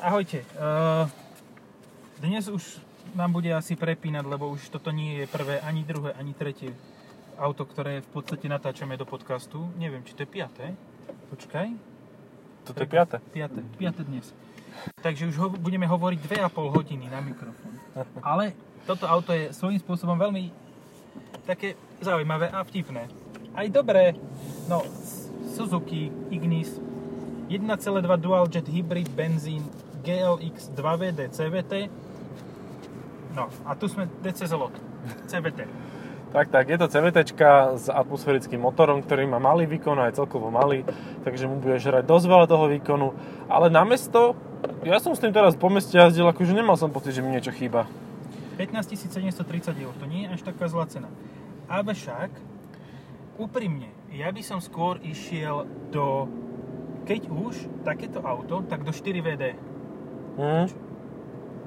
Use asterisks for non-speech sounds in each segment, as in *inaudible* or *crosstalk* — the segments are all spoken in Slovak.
ahojte. Uh, dnes už nám bude asi prepínať, lebo už toto nie je prvé, ani druhé, ani tretie auto, ktoré v podstate natáčame do podcastu. Neviem, či to je piaté. Počkaj. Toto je piaté. Piaté, piaté dnes. Takže už ho, budeme hovoriť 2,5 hodiny na mikrofón. Ale toto auto je svojím spôsobom veľmi také zaujímavé a vtipné. Aj dobré. No, Suzuki Ignis 1,2 dual jet hybrid benzín GLX 2WD CVT. No, a tu sme DCZ lot. CVT. Tak, tak, je to CVT s atmosférickým motorom, ktorý má malý výkon, aj celkovo malý, takže mu bude žrať dosť veľa toho výkonu. Ale na mesto, ja som s tým teraz po meste jazdil, akože nemal som pocit, že mi niečo chýba. 15 730 eur, to nie je až taká zlá cena. Ale však, úprimne, ja by som skôr išiel do, keď už, takéto auto, tak do 4WD. Hm?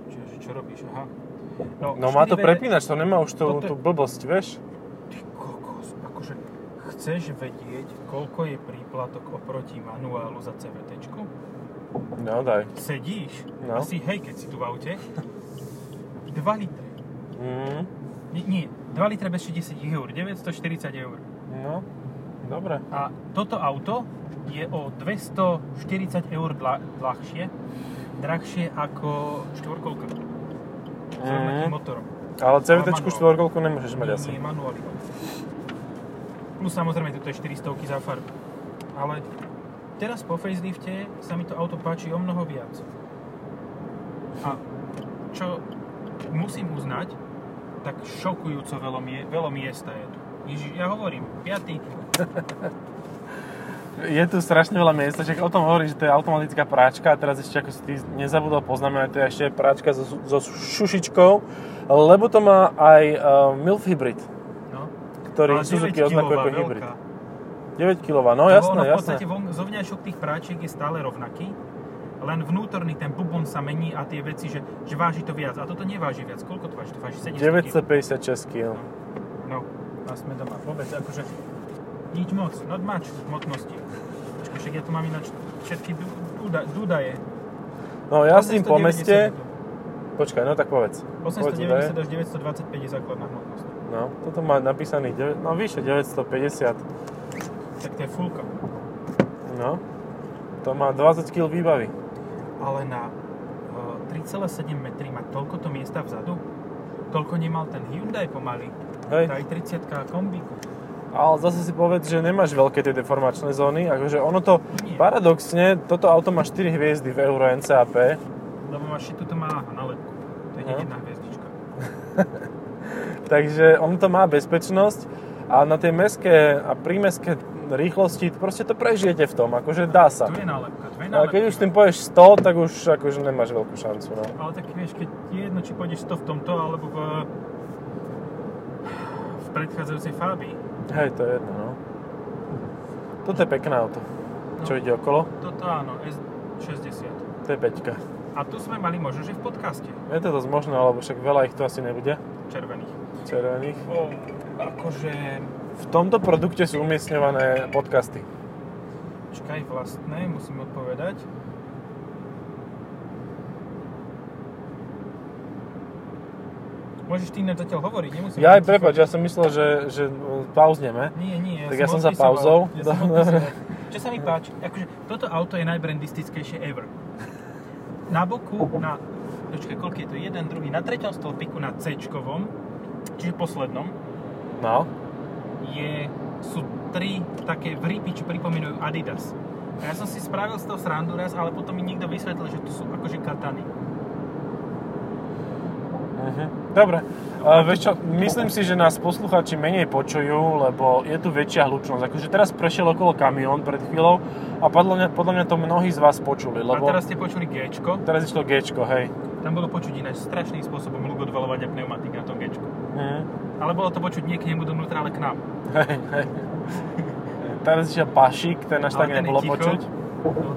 Čiže, čo robíš? Aha. No má to 4WD prepínač, to nemá už tú, tú blbosť, vieš? Ty kokos, akože chceš vedieť, koľko je príplatok oproti manuálu za CVT? No daj. Sedíš, No. asi hej, keď si tu v aute, 2 litre. Hm? Nie, nie 2 litre bez 60 eur, 940 eur. No, dobre. A toto auto je o 240 eur dla, ľahšie, drahšie ako štvorkolka. S rovnakým Mhm. motorom. Ale CVT štvorkolku nemôžeš mať asi. Nie, manuály. Plus samozrejme, toto je 400 za farbu. Ale teraz po facelifte sa mi to auto páči o mnoho viac. A čo musím uznať, tak šokujúco veľa, mie, veľa miesta je tu. Ježiš, ja hovorím, piatý, *laughs* Je tu strašne veľa miesta, však o tom hovorí, že to je automatická práčka a teraz ešte ako si ty nezabudol poznamenať, to je ešte práčka so, so šušičkou, lebo to má aj uh, MILF hybrid, no. ktorý Ale Suzuki 9 oznakuje ako kilová, hybrid. veľká. 9 kg, no Lebo jasné, ono v jasné. podstate von, zovňajšok tých práčiek je stále rovnaký, len vnútorný ten bubon sa mení a tie veci, že, že váži to viac. A toto neváži viac. Koľko to váži? To váži 700 kg. 956 kg. No, a sme doma. Vôbec, akože nič moc, not much hmotnosti. Počkaj, však ja tu mám ináč všetky du- duda- dudaje. No jazdím po 890 meste, to. počkaj, no tak povedz. Povedz, 890 daj. až 925 je základná hmotnosť. No, toto má napísaných, 9, no vyše 950. Tak to je fullka. No, to má 20 kg výbavy. Ale na e, 3,7 metry má toľkoto miesta vzadu? Toľko nemal ten Hyundai pomaly. Hej. Tá i30 kombíku. Ale zase si povedz, že nemáš veľké tie deformačné zóny, akože ono to, paradoxne, toto auto má 4 hviezdy v Euro NCAP, Lebo máš tu to má na lepku. To je No. hneď jedna hviezdička. *laughs* takže ono to má bezpečnosť a na tie mestské a prímestské rýchlosti, proste to prežijete v tom, akože dá sa. Tu je nálepka, tu je nálepka. keď už tým poješ 100, tak už akože nemáš veľkú šancu, no. Ale tak vieš, keď je jedno, či pôjdeš 100 v tomto, alebo v, v predchádzajúcej Fabii. Hej, to je jedno, no. Toto je pekné auto. Čo No. ide okolo? Toto áno, S60. To je peťka. A tu sme mali možno, že v podcaste Je to dosť možné, lebo však veľa ich tu asi nebude. červených. Červených. O, akože... V tomto produkte sú umiestňované podcasty. Čakaj, vlastné, musím odpovedať. Môžeš ty ináč zatiaľ hovoriť, nemusím... Ja aj prepač, ja som myslel, že, že pauzneme. Nie, nie, ja Tak ja som za pauzou. Ja som. *laughs* Čo sa mi páči, akože toto auto je najbrandistickejšie ever. Na boku, na, počkaj, koľko je to? Jeden, druhý, na treťom stĺpiku, na c čiže poslednom, No. je, sú tri také vrípy, čo pripomínajú Adidas. A ja som si spravil z toho srandu raz, ale potom mi niekto vysvetlil, že to sú akože katany. Mhm. Dobre. Uh, vieš čo, myslím si, že nás posluchači menej počujú, lebo je tu väčšia hlučnosť. Akože teraz prešiel okolo kamión pred chvíľou a podľa mňa, podľa mňa to mnohí z vás počuli, Lebo... A teraz ste počuli Gčko, teraz išlo Gčko, hej. tam bolo počuť ináč strašným spôsobom ľugo odvalovania pneumatik na tom Gčku. Mhm. Ale bolo to počuť nie k nemu dovnútra, ale k nám. Hej, hej. Teraz išiel Pašik, ten až Ale tak nebolo počuť. No,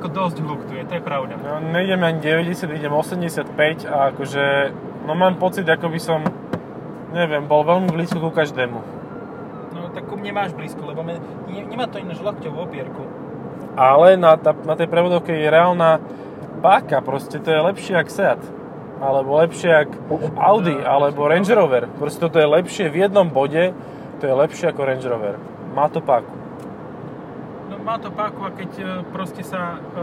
ako dosť hluk tu je, to je pravda. No, nejdem ani 90, idem 85 a akože, no mám pocit, ako by som, neviem, bol veľmi blízko ku každému. No tak ku mne máš blízko, lebo me, ne, nemá to ináč lakťovú opierku. Ale na, tá, na tej prevodovke je reálna páka, proste to je lepšie jak Seat. Alebo lepšie jak Audi, alebo Range Rover. Proste toto je lepšie v jednom bode, to je lepšie ako Range Rover. Má to páku. Má to páku a keď e, proste sa e,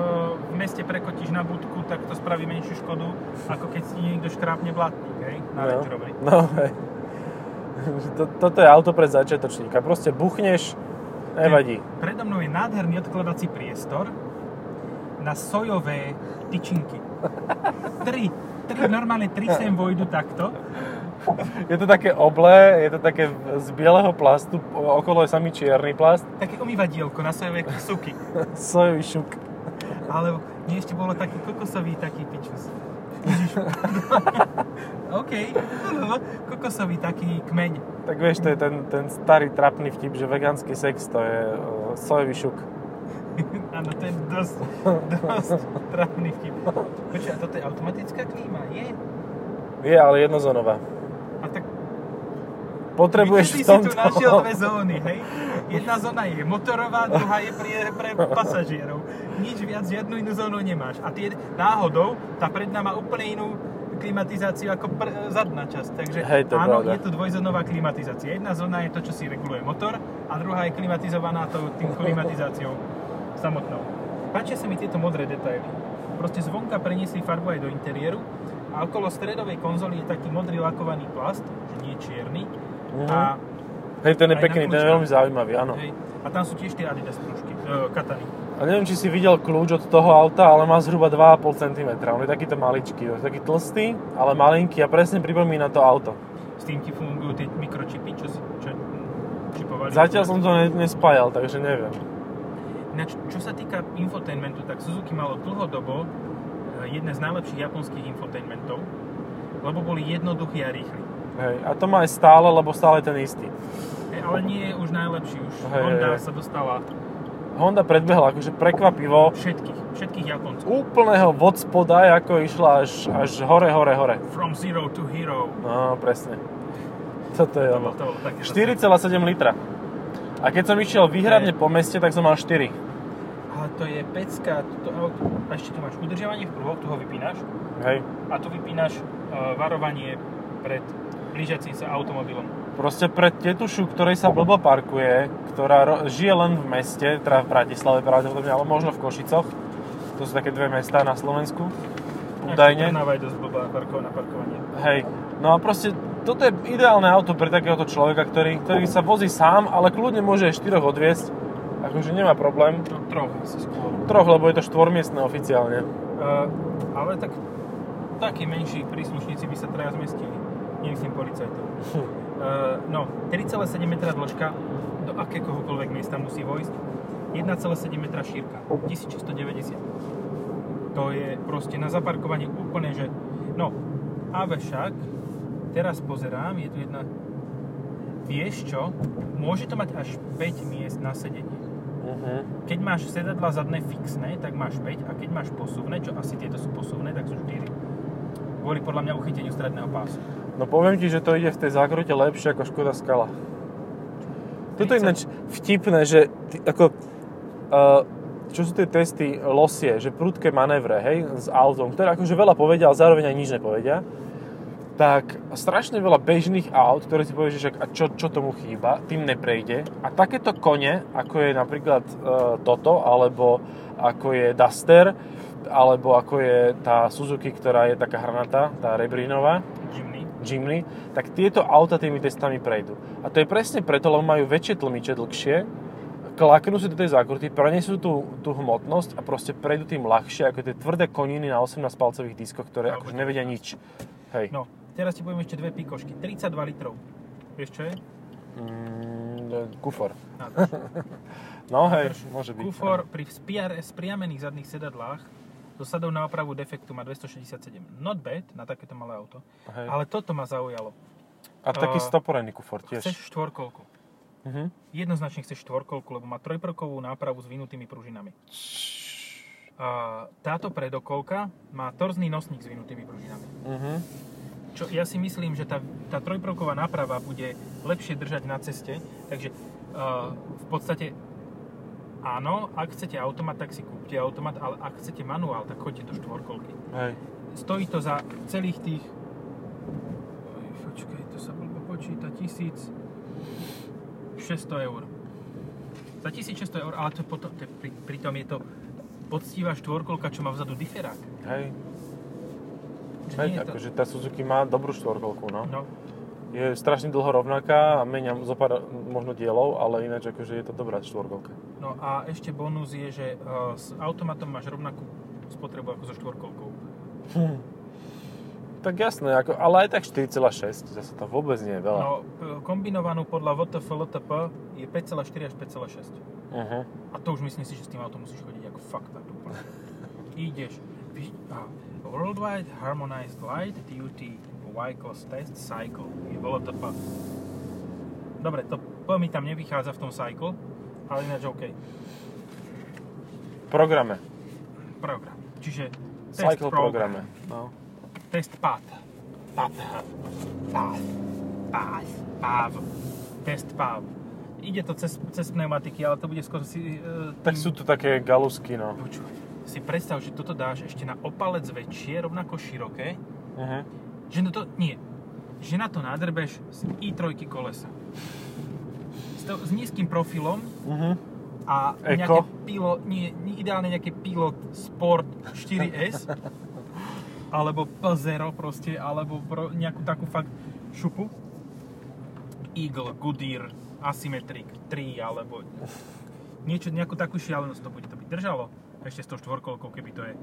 v meste prekotíš na budku, tak to spraví menšiu škodu, ako keď si niekto škrápne blatník, hej, na No. Range Roveri. No, hej. To, toto je auto pre začiatočníka. Proste buchneš, nevadí. Predo mnou je nádherný odkladací priestor na sojové tyčinky. Tri, tri, normálne tri sem vojdu takto. Je to také oblé, je to také z bieleho plastu, okolo je samý čierny plast, Také umývadielko na sojové suky. sojový šuk. Alebo nie ešte bolo taký kokosový taký pičus. *laughs* OK. *laughs* Kokosový taký kmeň. Tak vieš, to je ten, ten starý trapný vtip, že vegánsky sex to je uh, sojový šuk. *laughs* Áno, to je dosť, dosť trapný vtip. Počkaj, a toto je automatická klíma? Je? Je, ale jednozónová. A tak Potrebuješ v si tu tomto... našiel dve zóny, hej? Jedna zóna je motorová, druhá je pre, pre pasažierov. Nič viac, žiadnu inú zónu nemáš. A tie náhodou, tá predná má úplne inú klimatizáciu ako pr- zadná časť. Takže Hej, to áno, pravda. je tu dvojzónová klimatizácia. Jedna zóna je to, čo si reguluje motor a druhá je klimatizovaná to, tým klimatizáciou samotnou. Páčia sa mi tieto modré detaily. Proste zvonka preniesli farbu aj do interiéru a okolo stredovej konzoly je taký modrý lakovaný plast, že nie čierny. Mhm. A Hej, ten je pekný, ten je veľmi zaujímavý, áno. Hej. A tam sú tiež tie Adidas prúžky, e, katany. A neviem, či si videl kľúč od toho auta, ale má zhruba 2,5 cm. On je takýto maličký, je taký tlstý, ale malinký a presne pripomína to auto. S tým ti fungujú tie mikročipy, čo si čo, čipovali. Zatiaľ som to ne, nespájal, takže neviem. Ináč, čo sa týka infotainmentu, tak Suzuki malo dlhodobo jedné z najlepších japonských infotainmentov, lebo boli jednoduchí a rýchli. Hej, a to má aj stále, lebo stále ten istý. Hej, ale nie je už najlepší, už Hej, Honda hej. sa dostala Honda predbehla akože prekvapivo všetkých, všetkých Japoncov. úplného od spoda, ako išla až, až hore, hore, hore. From zero to hero. No, presne. Toto je To ono. bolo, to bolo také 4,7 litra. A keď som išiel výhradne Hej. po meste, tak som mal 4. To je pecka, toto auto. A ešte tu máš udržiavanie v pruhoch, tu ho vypínaš. Hej. A tu vypínaš uh, varovanie pred blížiacim sa automobilom. Proste pre tetušu, ktorej sa blbo parkuje, ktorá ro- žije len v meste, teda v Bratislave pravdepodobne, ale možno v Košicoch. To sú také dve mestá na Slovensku. Údajne. Trnava je dosť blbá parkov na parkovanie. Hej. No a proste toto je ideálne auto pre takéhoto človeka, ktorý, ktorý sa vozí sám, ale kľudne môže aj štyroch odviesť. Akože nemá problém. No troch asi skôr. Troch, lebo je to štvormiestne oficiálne. Uh, ale tak takí menší príslušníci by sa teraz zmestili. Nemyslím policajtov. Hm. Uh, no, 3,7 metra dĺžka do akékohokoľvek miesta musí vojsť. 1,7 metra šírka. 1690. To je proste na zaparkovanie úplne, že... No, ale však, teraz pozerám, je tu jedna... Vieš čo? Môže to mať až 5 miest na sedenie. Uh-huh. Keď máš sedadla zadné fixné, tak máš 5 a keď máš posuvné, čo asi tieto sú posuvné, tak sú 4. Kvôli podľa mňa uchyteniu stredného pásu. No poviem ti, že to ide v tej zákrote lepšie ako Škoda Skala. Toto je 30. ináč vtipné, že ty, ako, uh, čo sú tie testy losie, že prudké manévre, hej, s autom, ktoré akože veľa povedia, ale zároveň aj nič nepovedia, tak strašne veľa bežných aut, ktoré si povieš, že a čo, čo tomu chýba, tým neprejde. A takéto kone, ako je napríklad uh, toto, alebo ako je Duster, alebo ako je tá Suzuki, ktorá je taká hranatá, tá Rebrínová, Jimny. Jimny, tak tieto auta tými testami prejdú. A to je presne preto, lebo majú väčšie tlmiče, dlhšie, klaknú si do tej zákruty, prenesú tú, tú hmotnosť a proste prejdú tým ľahšie, ako tie tvrdé koniny na 18 palcových diskoch, ktoré Alebo akože nevedia nič. Hej. No, teraz ti poviem ešte dve pikošky. 32 litrov. Vieš čo je? Mm, kufor. Nádrž. *laughs* No hej, môže byť. Kufor pri spiar, spriamených zadných sedadlách so sadou na opravu defektu má 267. Not bad na takéto malé auto. Hej. Ale toto ma zaujalo. A taký a- stoporený kufor tiež. Chceš štvorkolku. Mhm. Jednoznačne chceš štvorkolku, lebo má trojprvkovú nápravu s vynutými pružinami. A táto predokolka má torzný nosník s vynutými pružinami. Mhm. Čo ja si myslím, že tá, tá trojprvková náprava bude lepšie držať na ceste, takže uh, v podstate áno, ak chcete automat, tak si kúpte automat, ale ak chcete manuál, tak choďte do štvorkolky. Hej. Stojí to za celých tých... Oj, to sa blbo počíta, 1600 eur. Za 1600 eur, ale to potom, to pri, pritom je to poctivá štvorkolka, čo má vzadu diferák. Hej. Že Hej, akože tá Suzuki má dobrú štvorkolku, no. No, Je strašne dlho rovnaká a menia zo pár možno dielov, ale ináč akože je to dobrá štvorkolka. no a ešte bonus je, že uh, s automatom máš rovnakú spotrebu ako so štvorkolkou. Hm. Tak jasné, ako, ale aj tak 4,6, zase to vôbec nie je veľa. No, kombinovanú podľa VTF LTP je 5,4 až 5,6. Uh-huh. A to už myslím si, že s tým autom musíš chodiť ako fakt úplne. Ideš, vy, a, Worldwide Harmonized Light Duty Vehicle Test Cycle je VLTP. Dobre, to P mi tam nevychádza v tom cycle, ale ináč OK. Programe. Program. Čiže test Cycle program. programe. No. Test path. Path. Path. Path. Path. Test path. Ide to cez, cez pneumatiky, ale to bude skôr si... Uh, Tak sú tu také galusky, no. Počúvaj, si predstav, že toto dáš ešte na opalec väčšie, rovnako široké, Uh-huh. že na to, nie, že na to nádrbeš z i3 kolesa. S, to, s nízkym profilom Uh-huh. a Eko? nejaké pilo, nie, ideálne nejaké Pilot Sport 4S alebo P0 proste, alebo pro, nejakú takú fakt šupu. Eagle, Goodyear, Asymmetric 3 alebo niečo, nejakú takú šialenosť to bude to by držalo. Ešte s tou štvorkolkou, keby to je.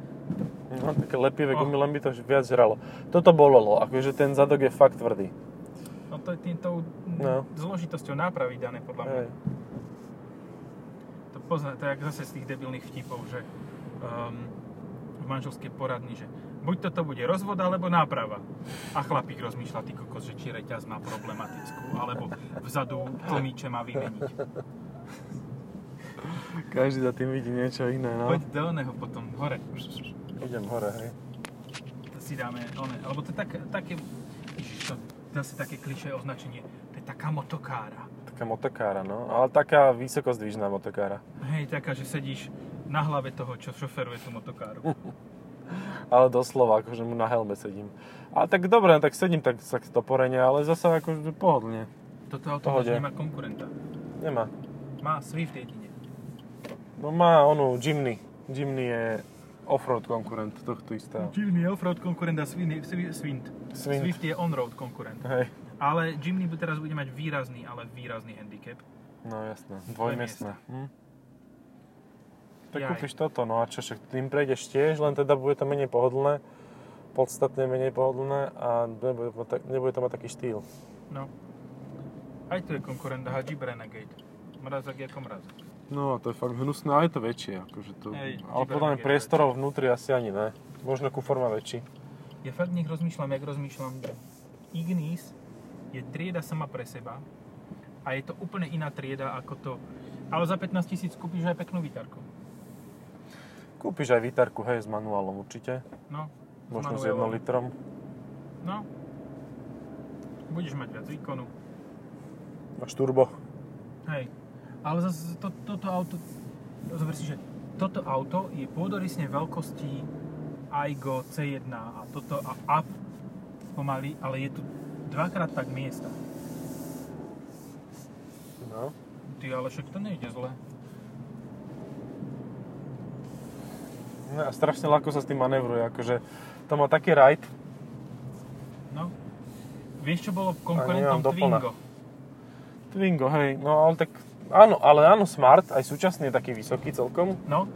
No, také lepivé Oh. gumy, len by to viac žralo. Toto bolelo, akože ten zadok je fakt tvrdý. No to je týmto No. zložitosťou nápravy dané podľa mňa. Hej. To pozná, to je zase z tých debilných vtipov, že um, v manželskej poradni, že buď toto bude rozvod, alebo náprava. A chlapík rozmýšľa, ty kokos, že či reťaz má problematickú, alebo vzadu tlmiče má vymeniť. Každý za tým vidí niečo iné, no. Poď do oného potom, hore. Idem hore, hej. To si dáme one, alebo to je tak, také, ježiš, to zase také klišé označenie, to je taká motokára. Taká motokára, no. Ale taká vysokozdvižná motokára. Hej, taká, že sedíš na hlave toho, čo šoferuje tú motokáru. *laughs* Ale doslova, akože mu na helme sedím. Ale tak dobre, tak sedím tak, tak toporene, ale zase akože pohodlne. Toto auto nemá konkurenta. Nemá. Má Swift jedine. No má onu Jimny. Jimny je offroad konkurent tohto istého. Jimny offroad konkurent a Swint, Swint. Swift je on-road konkurent. Hej. Ale Jimny teraz bude mať výrazný, ale výrazný handicap. No jasné, dvojmiestne. Hm? Tak Jaj. kúpiš toto, no a čo, však tým prejdeš tiež, len teda bude to menej pohodlné, podstatne menej pohodlné a nebude, nebude to mať taký štýl. No. Aj tu je konkurent Jeep Renegade. Mrazak ako mrazak. No, to je fakt hnusné, ale je to väčšie, akože to... Hej, ale podľa mňa priestorov vnútri asi ani ne. Možno kufor má väčší. Ja fakt nech rozmýšľam, jak rozmýšľam. Ignis je trieda sama pre seba a je to úplne iná trieda ako to... Ale za 15 tisíc kúpiš aj peknú výtarku. Kúpiš aj výtarku, hej, s manuálom určite. No. Možno s manuálom. 1 litrom. No. Budeš mať viac výkonu. Máš turbo. Hej. Ale zase to, toto auto, zober si, že toto auto je pôdorysne veľkosti Aigo C1 a toto a up pomaly, ale je tu dvakrát tak miesta. No. Ty, ale však to nejde zle. No a strašne ľahko sa s tým manevruje, akože to má taký ride, No. Vieš, čo bolo konkurentom doplna. Twingo? Twingo, hej, no ale tak, áno, ale áno, Smart, aj súčasný je taký vysoký celkom. No.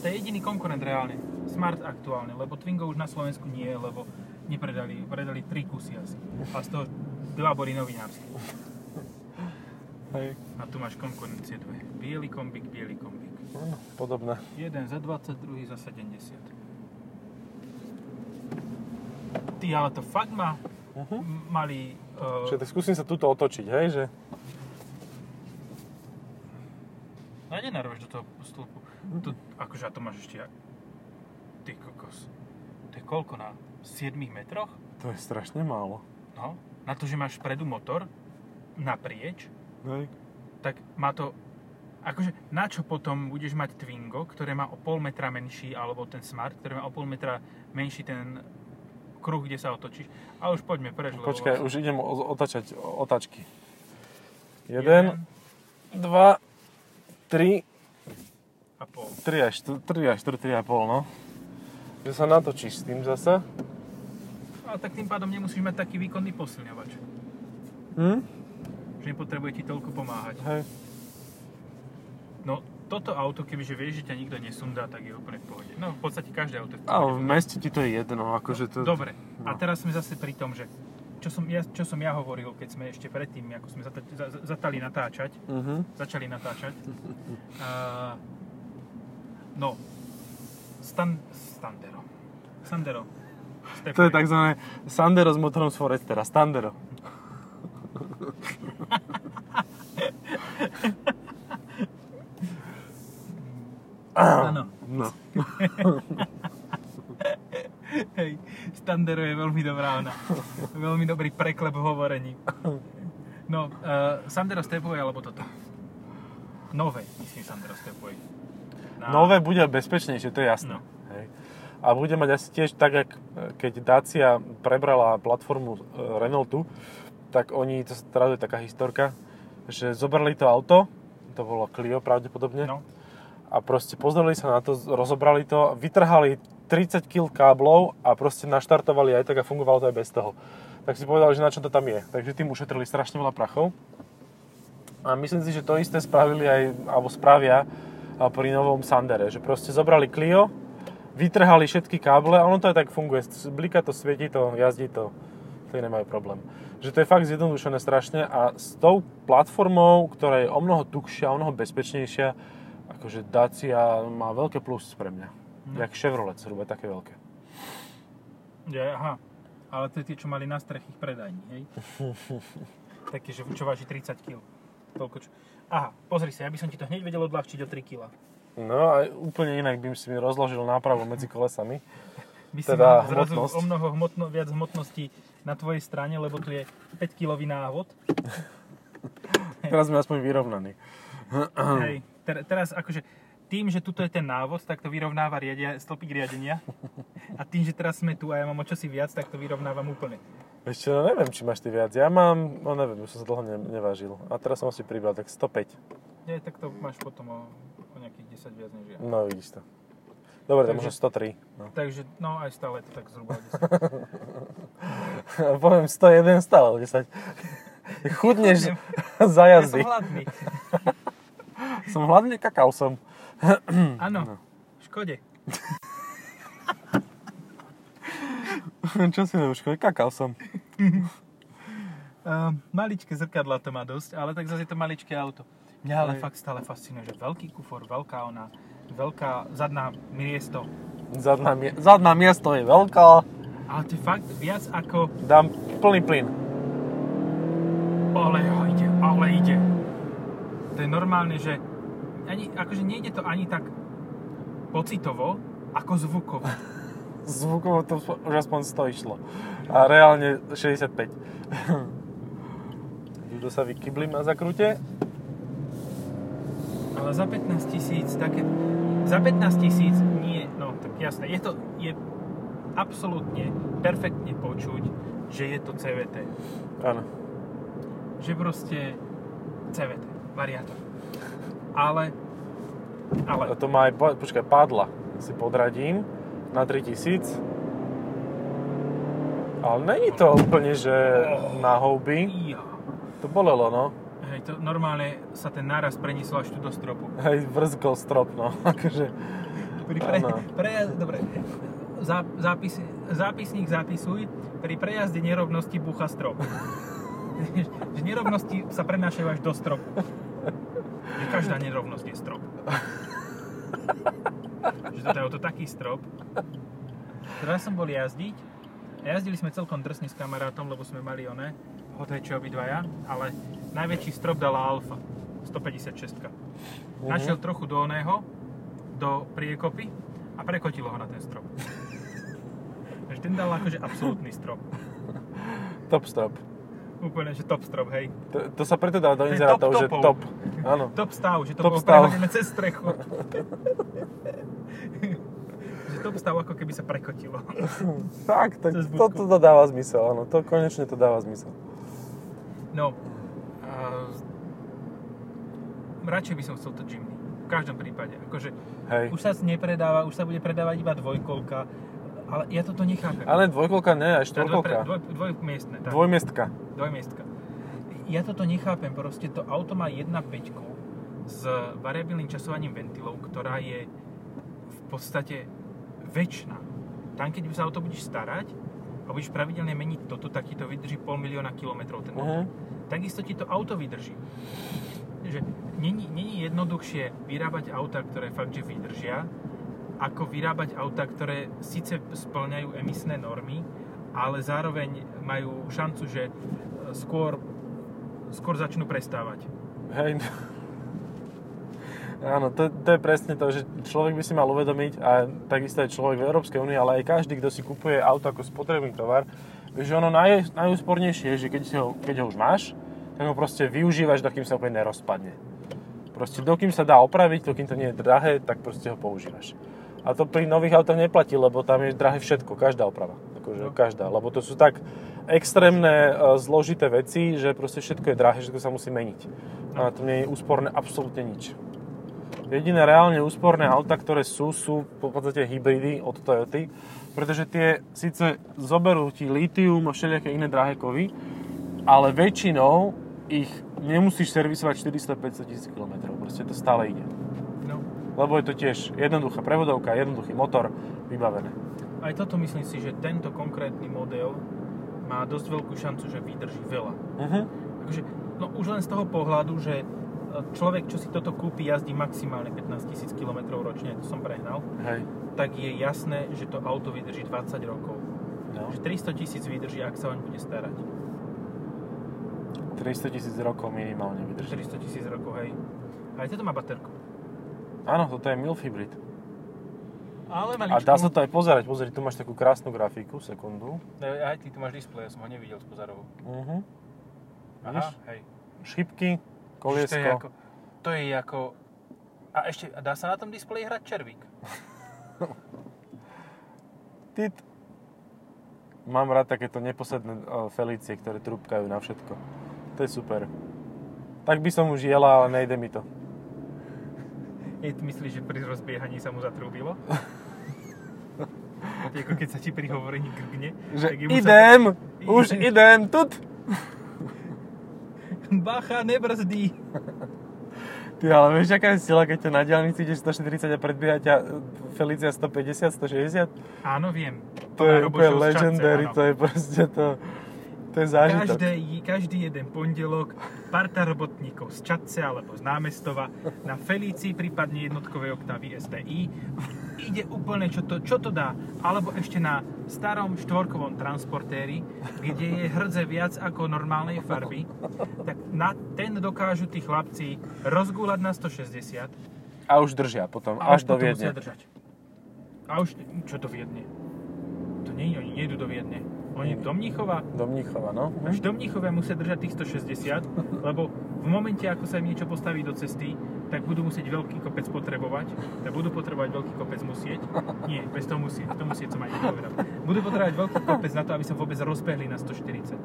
To je jediný konkurent reálne. Smart aktuálne, lebo Twingo už na Slovensku nie, lebo nepredali, predali 3 kusy asi. A z toho dva boli novinárske. Hej. A tu máš konkurencie dve. Bielý kombík, bielý kombík. Áno, podobné. Jeden za 20, druhý za 70. Ty, ale to fakt má Uh-huh. malý... Uh, Čiže tak skúsim sa tuto otočiť, hej, že... a nenarveš do toho stĺpu. Tu, akože a to máš ešte... jak- Ty kokos. To je koľko na 7 metroch? To je strašne málo. No. Na to, že máš vpredu motor naprieč, Hej. tak má to Akože na čo potom budeš mať Twingo, ktoré má o pol metra menší, alebo ten Smart, ktorý má o pol metra menší ten kruh, kde sa otočíš. A už poďme preč, lebo Počkaj, vlastne- už idem otačať otačky. Jeden, dva, tri, a pol. tri a štr, tri a štr, tri a pol, no. Že sa natočíš s tým zase. Ale tak tým pádom nemusíš mať taký výkonný posilňovač. Hm? Že nepotrebuje ti toľko pomáhať. Hej. No, toto auto, kebyže vieš, že ťa nikto nesundá, tak je úplne v pohode. No, v podstate každé auto Ale v meste ti to je jedno, akože to... Dobre, a No. teraz sme zase pri tom, že čo som, ja, čo som ja hovoril, keď sme ešte predtým, ako sme zata, za, za- zatali natáčať, Mhm. začali natáčať. Uh, no, Stan, Standero. Sandero. To je tzv. Sandero s motorom z Forestera. Standero. *laughs* Áno. No. *laughs* Standero je veľmi dobrá ona. veľmi dobrý preklep v hovorení. No, uh, Sandero Stepway alebo toto? Nové, myslím Sandero Stepway. Na- Nové bude bezpečnejšie, to je jasné. No. Hej. A bude mať asi tiež tak, jak, e, keď Dacia prebrala platformu e, Renaultu, tak oni, to teraz je taká historka, že zobrali to auto, to bolo Clio pravdepodobne, No, a proste pozreli sa na to, rozobrali to, vytrhali 30 kg káblov a proste naštartovali aj tak a fungovalo to aj bez toho. Tak si povedali, že na čo to tam je. Takže tým ušetrili strašne veľa prachov. A myslím si, že to isté spravili aj, alebo spravia pri novom Sandere, že proste zobrali Clio, vytrhali všetky káble a ono to aj tak funguje. Blika to, svieti to, jazdí to, to nemajú problém. Že to je fakt zjednodušené strašne a s tou platformou, ktorá je o mnoho tukšia, o mnoho bezpečnejšia, akože Dacia má veľké plus pre mňa. No. Jak Chevrolet, zhruba také veľké. je, aha. Ale to je tie, čo mali na strech ich predajní, hej? *laughs* Také, že čo váži 30 kg. Toľko čo... Aha, pozri sa, ja by som ti to hneď vedel odľahčiť o 3 kg. No a úplne inak by si mi rozložil nápravu medzi kolesami. *laughs* By si Teda mal zrazu hmotnosť. o mnoho hmotno, viac hmotnosti na tvojej strane, lebo tu je 5 kilový návod. Teraz sme aspoň vyrovnaní. Hej, ter, teraz akože tým, že tuto je ten návod, tak to vyrovnáva riadia, stĺpik riadenia. A tým, že teraz sme tu a ja mám o čosi viac, tak to vyrovnávam úplne. Ešte no neviem, či máš ty viac. Ja mám, no neviem, už som sa dlho ne, nevážil. A teraz som si pribral, tak 105. Nie, tak to máš potom o, o nejakých 10 viac než ja. No vidíš to. Dobre, tak Takže- možno 103. No. Takže, no aj stále to tak zhruba 10. *laughs* Poviem 101 stále 10. Chudneš za Ja som jazdy. hladný. *laughs* Som hladný, kakao som. *clears throat* Áno, škode. *laughs* Čo si už kakao som. Uh, *laughs* maličké zrkadla to má dosť, ale tak zase je to maličké auto. Mňa ale Hej. fakt stále fascinuje, že veľký kufor, veľká ona, veľká zadná miesto. Zadná, mie- zadná miesto je veľká. Ale to je fakt viac ako... Dám plný plyn. Ale ide, ale ide. To je normálne, že ani, akože nejde to ani tak pocitovo, ako zvukovo. *laughs* Zvukovo to už aspoň 100 išlo. A reálne 65. Judo *laughs* sa vykyblím na zakrute. Ale za 15 tisíc také... Za 15 tisíc nie, no tak jasné, je to, je absolútne perfektne počuť, že je to CVT. Áno. Že proste CVT, variátor. Ale, A ale, to má aj, po- počkaj, padla. Si podradím na 3000. Ale není to úplne, že na houby. To bolelo, no. hej, to normálne sa ten náraz preniesol až tu do stropu. Hej, vrzgol strop, no. *laughs* Akože, Pri pre, prejazd, dobre, Zá, zápis, zápisník zapisuj, pri prejazde nerovnosti búcha strop. *laughs* že nerovnosti sa prenášajú až do stropu. Že každá nerovnosť je strop. že toto je auto taký strop. Teraz som bol jazdiť a jazdili sme celkom drsne s kamarátom, lebo sme mali one, hoteče obidvaja, ale najväčší strop dala Alfa, 156. Našiel trochu do oného, do priekopy a prekotilo ho na ten strop. Takže ten dal akože absolútny strop. top strop. Úplne, že top strop, hej. To, to sa preto dá do inzerátov, že top. Áno. Top stav, že to Top stav. cez strechu. *laughs* že top stav ako keby sa prekotilo. *laughs* Tak, tak Cez to, dáva zmysel, áno. To konečne to dáva zmysel. No, a... radšej by som chcel to Jimny. V každom prípade. Akože, Hej. už sa nepredáva, už sa bude predávať iba dvojkolka, ale ja toto nechápem. Ale dvojkolka ne, aj To je dvoj, štvorkolka. dvoj, dvojmiestne, tak. Dvojmiestka. Dvojmiestka. Ja toto nechápem, proste to auto má 1.5 s variabilným časovaním ventilov, ktorá je v podstate väčšina. Tam, keď sa o to budeš starať a budeš pravidelne meniť toto, tak ti to vydrží pol milióna kilometrov ten. Mhm. Takisto ti to auto vydrží. Že není, není jednoduchšie vyrábať auta, ktoré fakt, že vydržia, ako vyrábať auta, ktoré síce splňajú emisné normy, ale zároveň majú šancu, že e, skôr, skôr začnú prestávať. Hej. Áno, to, to je presne to, že človek by si mal uvedomiť, a takisto aj človek v Európskej únii, ale aj každý, kto si kupuje auto ako spotrebný tovar, že ono naj, najúspornejšie je, že keď, si ho, keď ho už máš, tak ho proste využívaš, dokým sa úplne nerozpadne. Proste dokým sa dá opraviť, dokým to nie je drahé, tak proste ho používaš. A to pri nových autách neplatí, lebo tam je drahé všetko, každá oprava. Akože No. každá, lebo to sú tak extrémne e, zložité veci, že proste všetko je drahé, všetko sa musí meniť. A na to nie je úsporné absolútne nič. Jediné reálne úsporné auta, ktoré sú, sú v podstate hybridy od Toyoty, pretože tie síce zoberú ti litium a všelijaké iné drahé kovy, ale väčšinou ich nemusíš servisovať 400-500 tisíc km. Proste to stále ide. Lebo je to tiež jednoduchá prevodovka, jednoduchý motor, vybavené. Aj toto myslím si, že tento konkrétny model má dosť veľkú šancu, že vydrží veľa. Uh-huh. Akože, no už len z toho pohľadu, že e, človek, čo si toto kúpi, jazdí maximálne 15 000 km ročne, to som prehnal, Hej. tak je jasné, že to auto vydrží 20 rokov. No. Že 300 tisíc vydrží, ak sa oň bude starať. 300 tisíc rokov minimálne vydrží. 400 tisíc rokov, hej. Aj toto má baterku. Áno, toto je MILF hybrid. Ale A maličku. dá sa to aj pozerať. Pozri, tu máš takú krásnu grafiku, sekundu. E, Aj ty tu máš displej, ja som ho nevidel z pozarovu. Uh-huh. Aha, hej. Šipky, Ježiš, To je koliesko. ako... To je ako... A ešte, a dá sa na tom displeji hrať červík? *laughs* Tit. Mám rád takéto neposedné uh, Felície, ktoré trúbkajú na všetko. To je super. Tak by som už jela, ale nejde mi to. Je, ty myslíš, že pri rozbiehaní sa mu zatrúbilo? To je ako keď sa ti pri hovorení grgne. Že tak jemu sa- idem, už Ide. idem, tut. Bacha, nebrzdí. Ty, ale vieš, aká je sila, keď ťa na diálnici ideš 140 a predbieha ťa Felicia 150, 160? Áno, viem. To je Robo úplne legendary, áno. to je proste to... To je zážitok. Každé, každý jeden pondelok parta robotníkov z Čadce alebo z Námestova na Felícii, prípadne jednotkovej oktávy STI ide úplne čo to, čo to dá. Alebo ešte na starom štvorkovom transportéri, kde je hrdze viac ako normálnej farby, tak na ten dokážu tí chlapci rozgúľať na 160 A už držia potom, a až už do Viedne. A už, čo do Viedne? To nie, oni nejdu do Viedne. Oni do Mníchova Do Mníchova, no. až do Mníchova musia držať tých 160, lebo v momente, ako sa im niečo postaví do cesty, tak budú musieť veľký kopec potrebovať, tak budú potrebovať veľký kopec musieť. Nie, bez toho musieť, to musieť som aj nepovedal. Budú potrebovať veľký kopec na to, aby sa vôbec rozbehli na 140.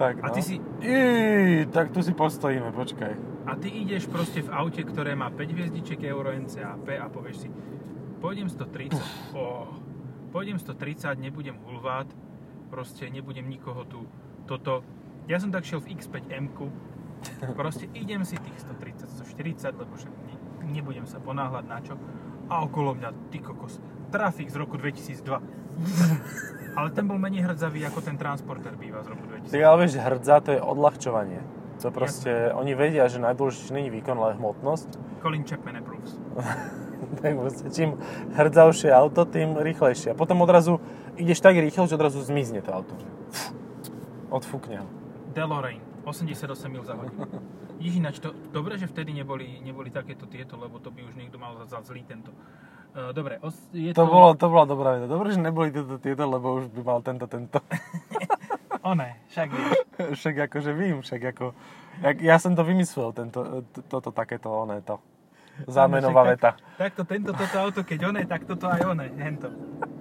Tak, A no. ty si- Í, tak tu si postojíme, počkaj. A ty ideš proste v aute, ktoré má 5 hviezdiček Euro NCAP a povieš si, pôjdem 130, oh, pôjdem 130, nebudem hulvát, proste nebudem nikoho tu, toto. Ja som tak šiel v X5M, proste idem si tých 130, 140, lebo však ne, nebudem sa ponáhľať na čo. A okolo mňa, ty kokos, trafik z roku 2002. Ale ten bol menej hrdzavý, ako ten transporter býva z roku 2002. Tak ale vieš, hrdza to je odľahčovanie. To proste, oni vedia, že najdôležitejšie není výkon, ale hmotnosť. Colin Chapman approves. *laughs* tak proste, čím hrdzavšie auto, tým rýchlejšie. A potom odrazu ideš tak rýchlo, že odrazu zmizne to auto. Odfúkne ho. DeLorean, 88 mil za hodinu. Ináč, to, dobre, že vtedy neboli, neboli takéto tieto, lebo to by už niekto mal za zlý tento. Uh, dobre, os, je To, bolo, to bola dobrá veda. Dobre, že neboli tieto, tieto, lebo už by mal tento, tento. *laughs* One, však vieš. však akože vím, však ako... Jak, ja som to vymyslel, tento, to, toto takéto oné to. Zámenová veta. Tak, takto, tento, toto auto, keď one, tak toto aj one, hento.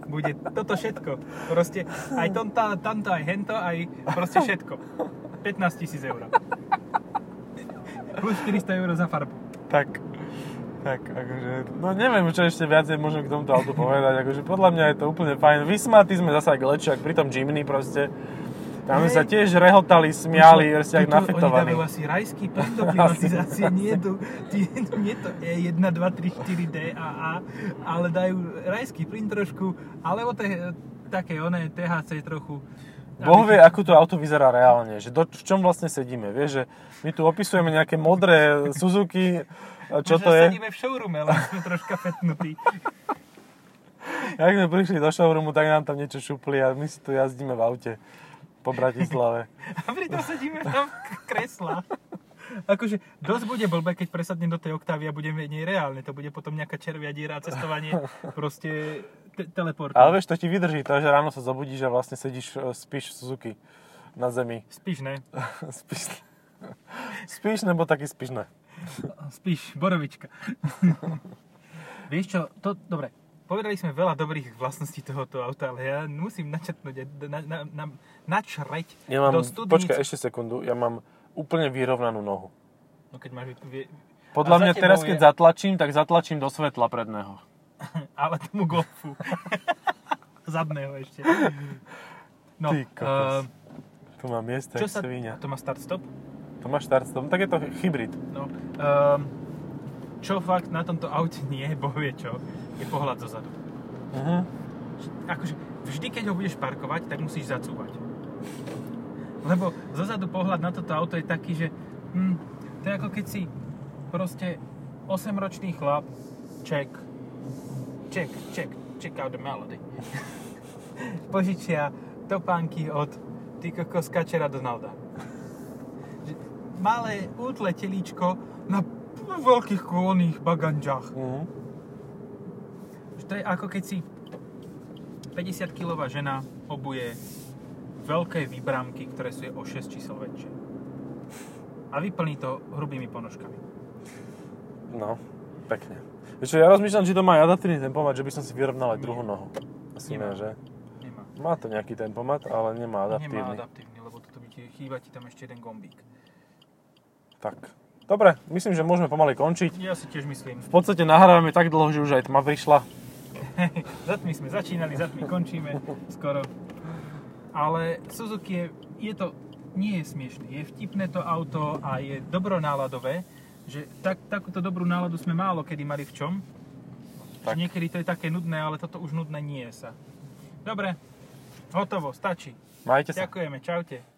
Bude toto všetko. Proste aj tomto, tamto, aj hento, aj proste všetko. 15 tisíc eur. Plus 400 eur za farbu. Tak, tak, akože, no neviem, čo ešte viacej môžem k tomuto autu povedať, akože podľa mňa je to úplne fajn. Vysmatí sme zase ak lečiak pri tom Jimny proste. Tam Hej. sa tiež rehotali, smiali, proste jak nafetovaní. Oni dávajú asi rajský plyn do klimatizácie, nie, tu, nie, to E1, 2, 3, 4, D a A, ale dajú rajský plyn trošku, alebo te, také oné THC trochu. Boh vie, ako to auto vyzerá reálne, že do, v čom vlastne sedíme, vieš, že my tu opisujeme nejaké modré Suzuki, čo Možno to je? sedíme v showroome, ale sme troška fetnutí. Jak sme prišli do showroomu, tak nám tam niečo šupli a my si tu jazdíme v aute po Bratislave. *laughs* A pritom sedíme tam k- kresla. Akože dosť bude blbé, keď presadnem do tej oktávy a budem v nej reálne. To bude potom nejaká červia diera a cestovanie *laughs* proste te- teleport. Ale vieš, to ti vydrží to, že ráno sa zobudíš a vlastne sedíš, e, spíš v Suzuki na zemi. Spíš, ne? *laughs* spíš, spíš nebo taky spíš ne. Spíš, borovička. Vieš čo, to, dobre, povedali sme veľa dobrých vlastností tohoto auta, ale ja musím načrtnúť, na, na, na, načreť Ja mám, do studnice. počkaj, ešte sekundu, ja mám úplne vyrovnanú nohu. No keď máš... Vie, Podľa mňa teraz, je- keď zatlačím, tak zatlačím do svetla predného. *laughs* ale tomu golfu. *laughs* Zadného ešte. No, Ty kokos. eh, Tu mám miesto, čo sa... svinia. To má start-stop? Tu máš start stop, tak je to hybrid. No. Um, čo fakt na tomto aute nie je, boh vie čo, je pohľad zozadu. Uh-huh. Akože vždy, keď ho budeš parkovať, tak musíš zacúvať. Lebo zozadu pohľad na toto auto je taký, že hm, to je ako keď si proste 8-ročný chlap, check, check, check, check out the melody. *laughs* Požičia topánky od ty kokos kačera Donalda. Malé útle telíčko na veľkých kôlnych baganžách. Uh-huh. To je ako keď si 50 kilová žena obuje veľké výbramky, ktoré sú o 6 čísel väčšie. A vyplní to hrubými ponožkami. No, pekne. Vieš ja rozmýšľam, či to má adaptívny tempomat, že by som si vyrovnal aj druhú nohu. Asi Nemá. ne, že? Nemá. Má to nejaký tempomat, ale nemá Nemá adaptívny. adaptívny, lebo toto by ti, chýba ti tam ešte jeden gombík. Tak. Dobre, myslím, že môžeme pomaly končiť. Ja si tiež myslím. V podstate nahrávame tak dlho, že už aj tma prišla. *laughs* za tmy sme začínali, za tmy končíme skoro. Ale Suzuki je, je to, nie je smiešné. Je vtipné to auto a je dobronáladové, že tak, takúto dobrú náladu sme málo kedy mali v čom. Tak. Tak. Niekedy to je také nudné, ale toto už nudné nie je sa. Dobre, hotovo, stačí. Majte sa. Ďakujeme, čaute.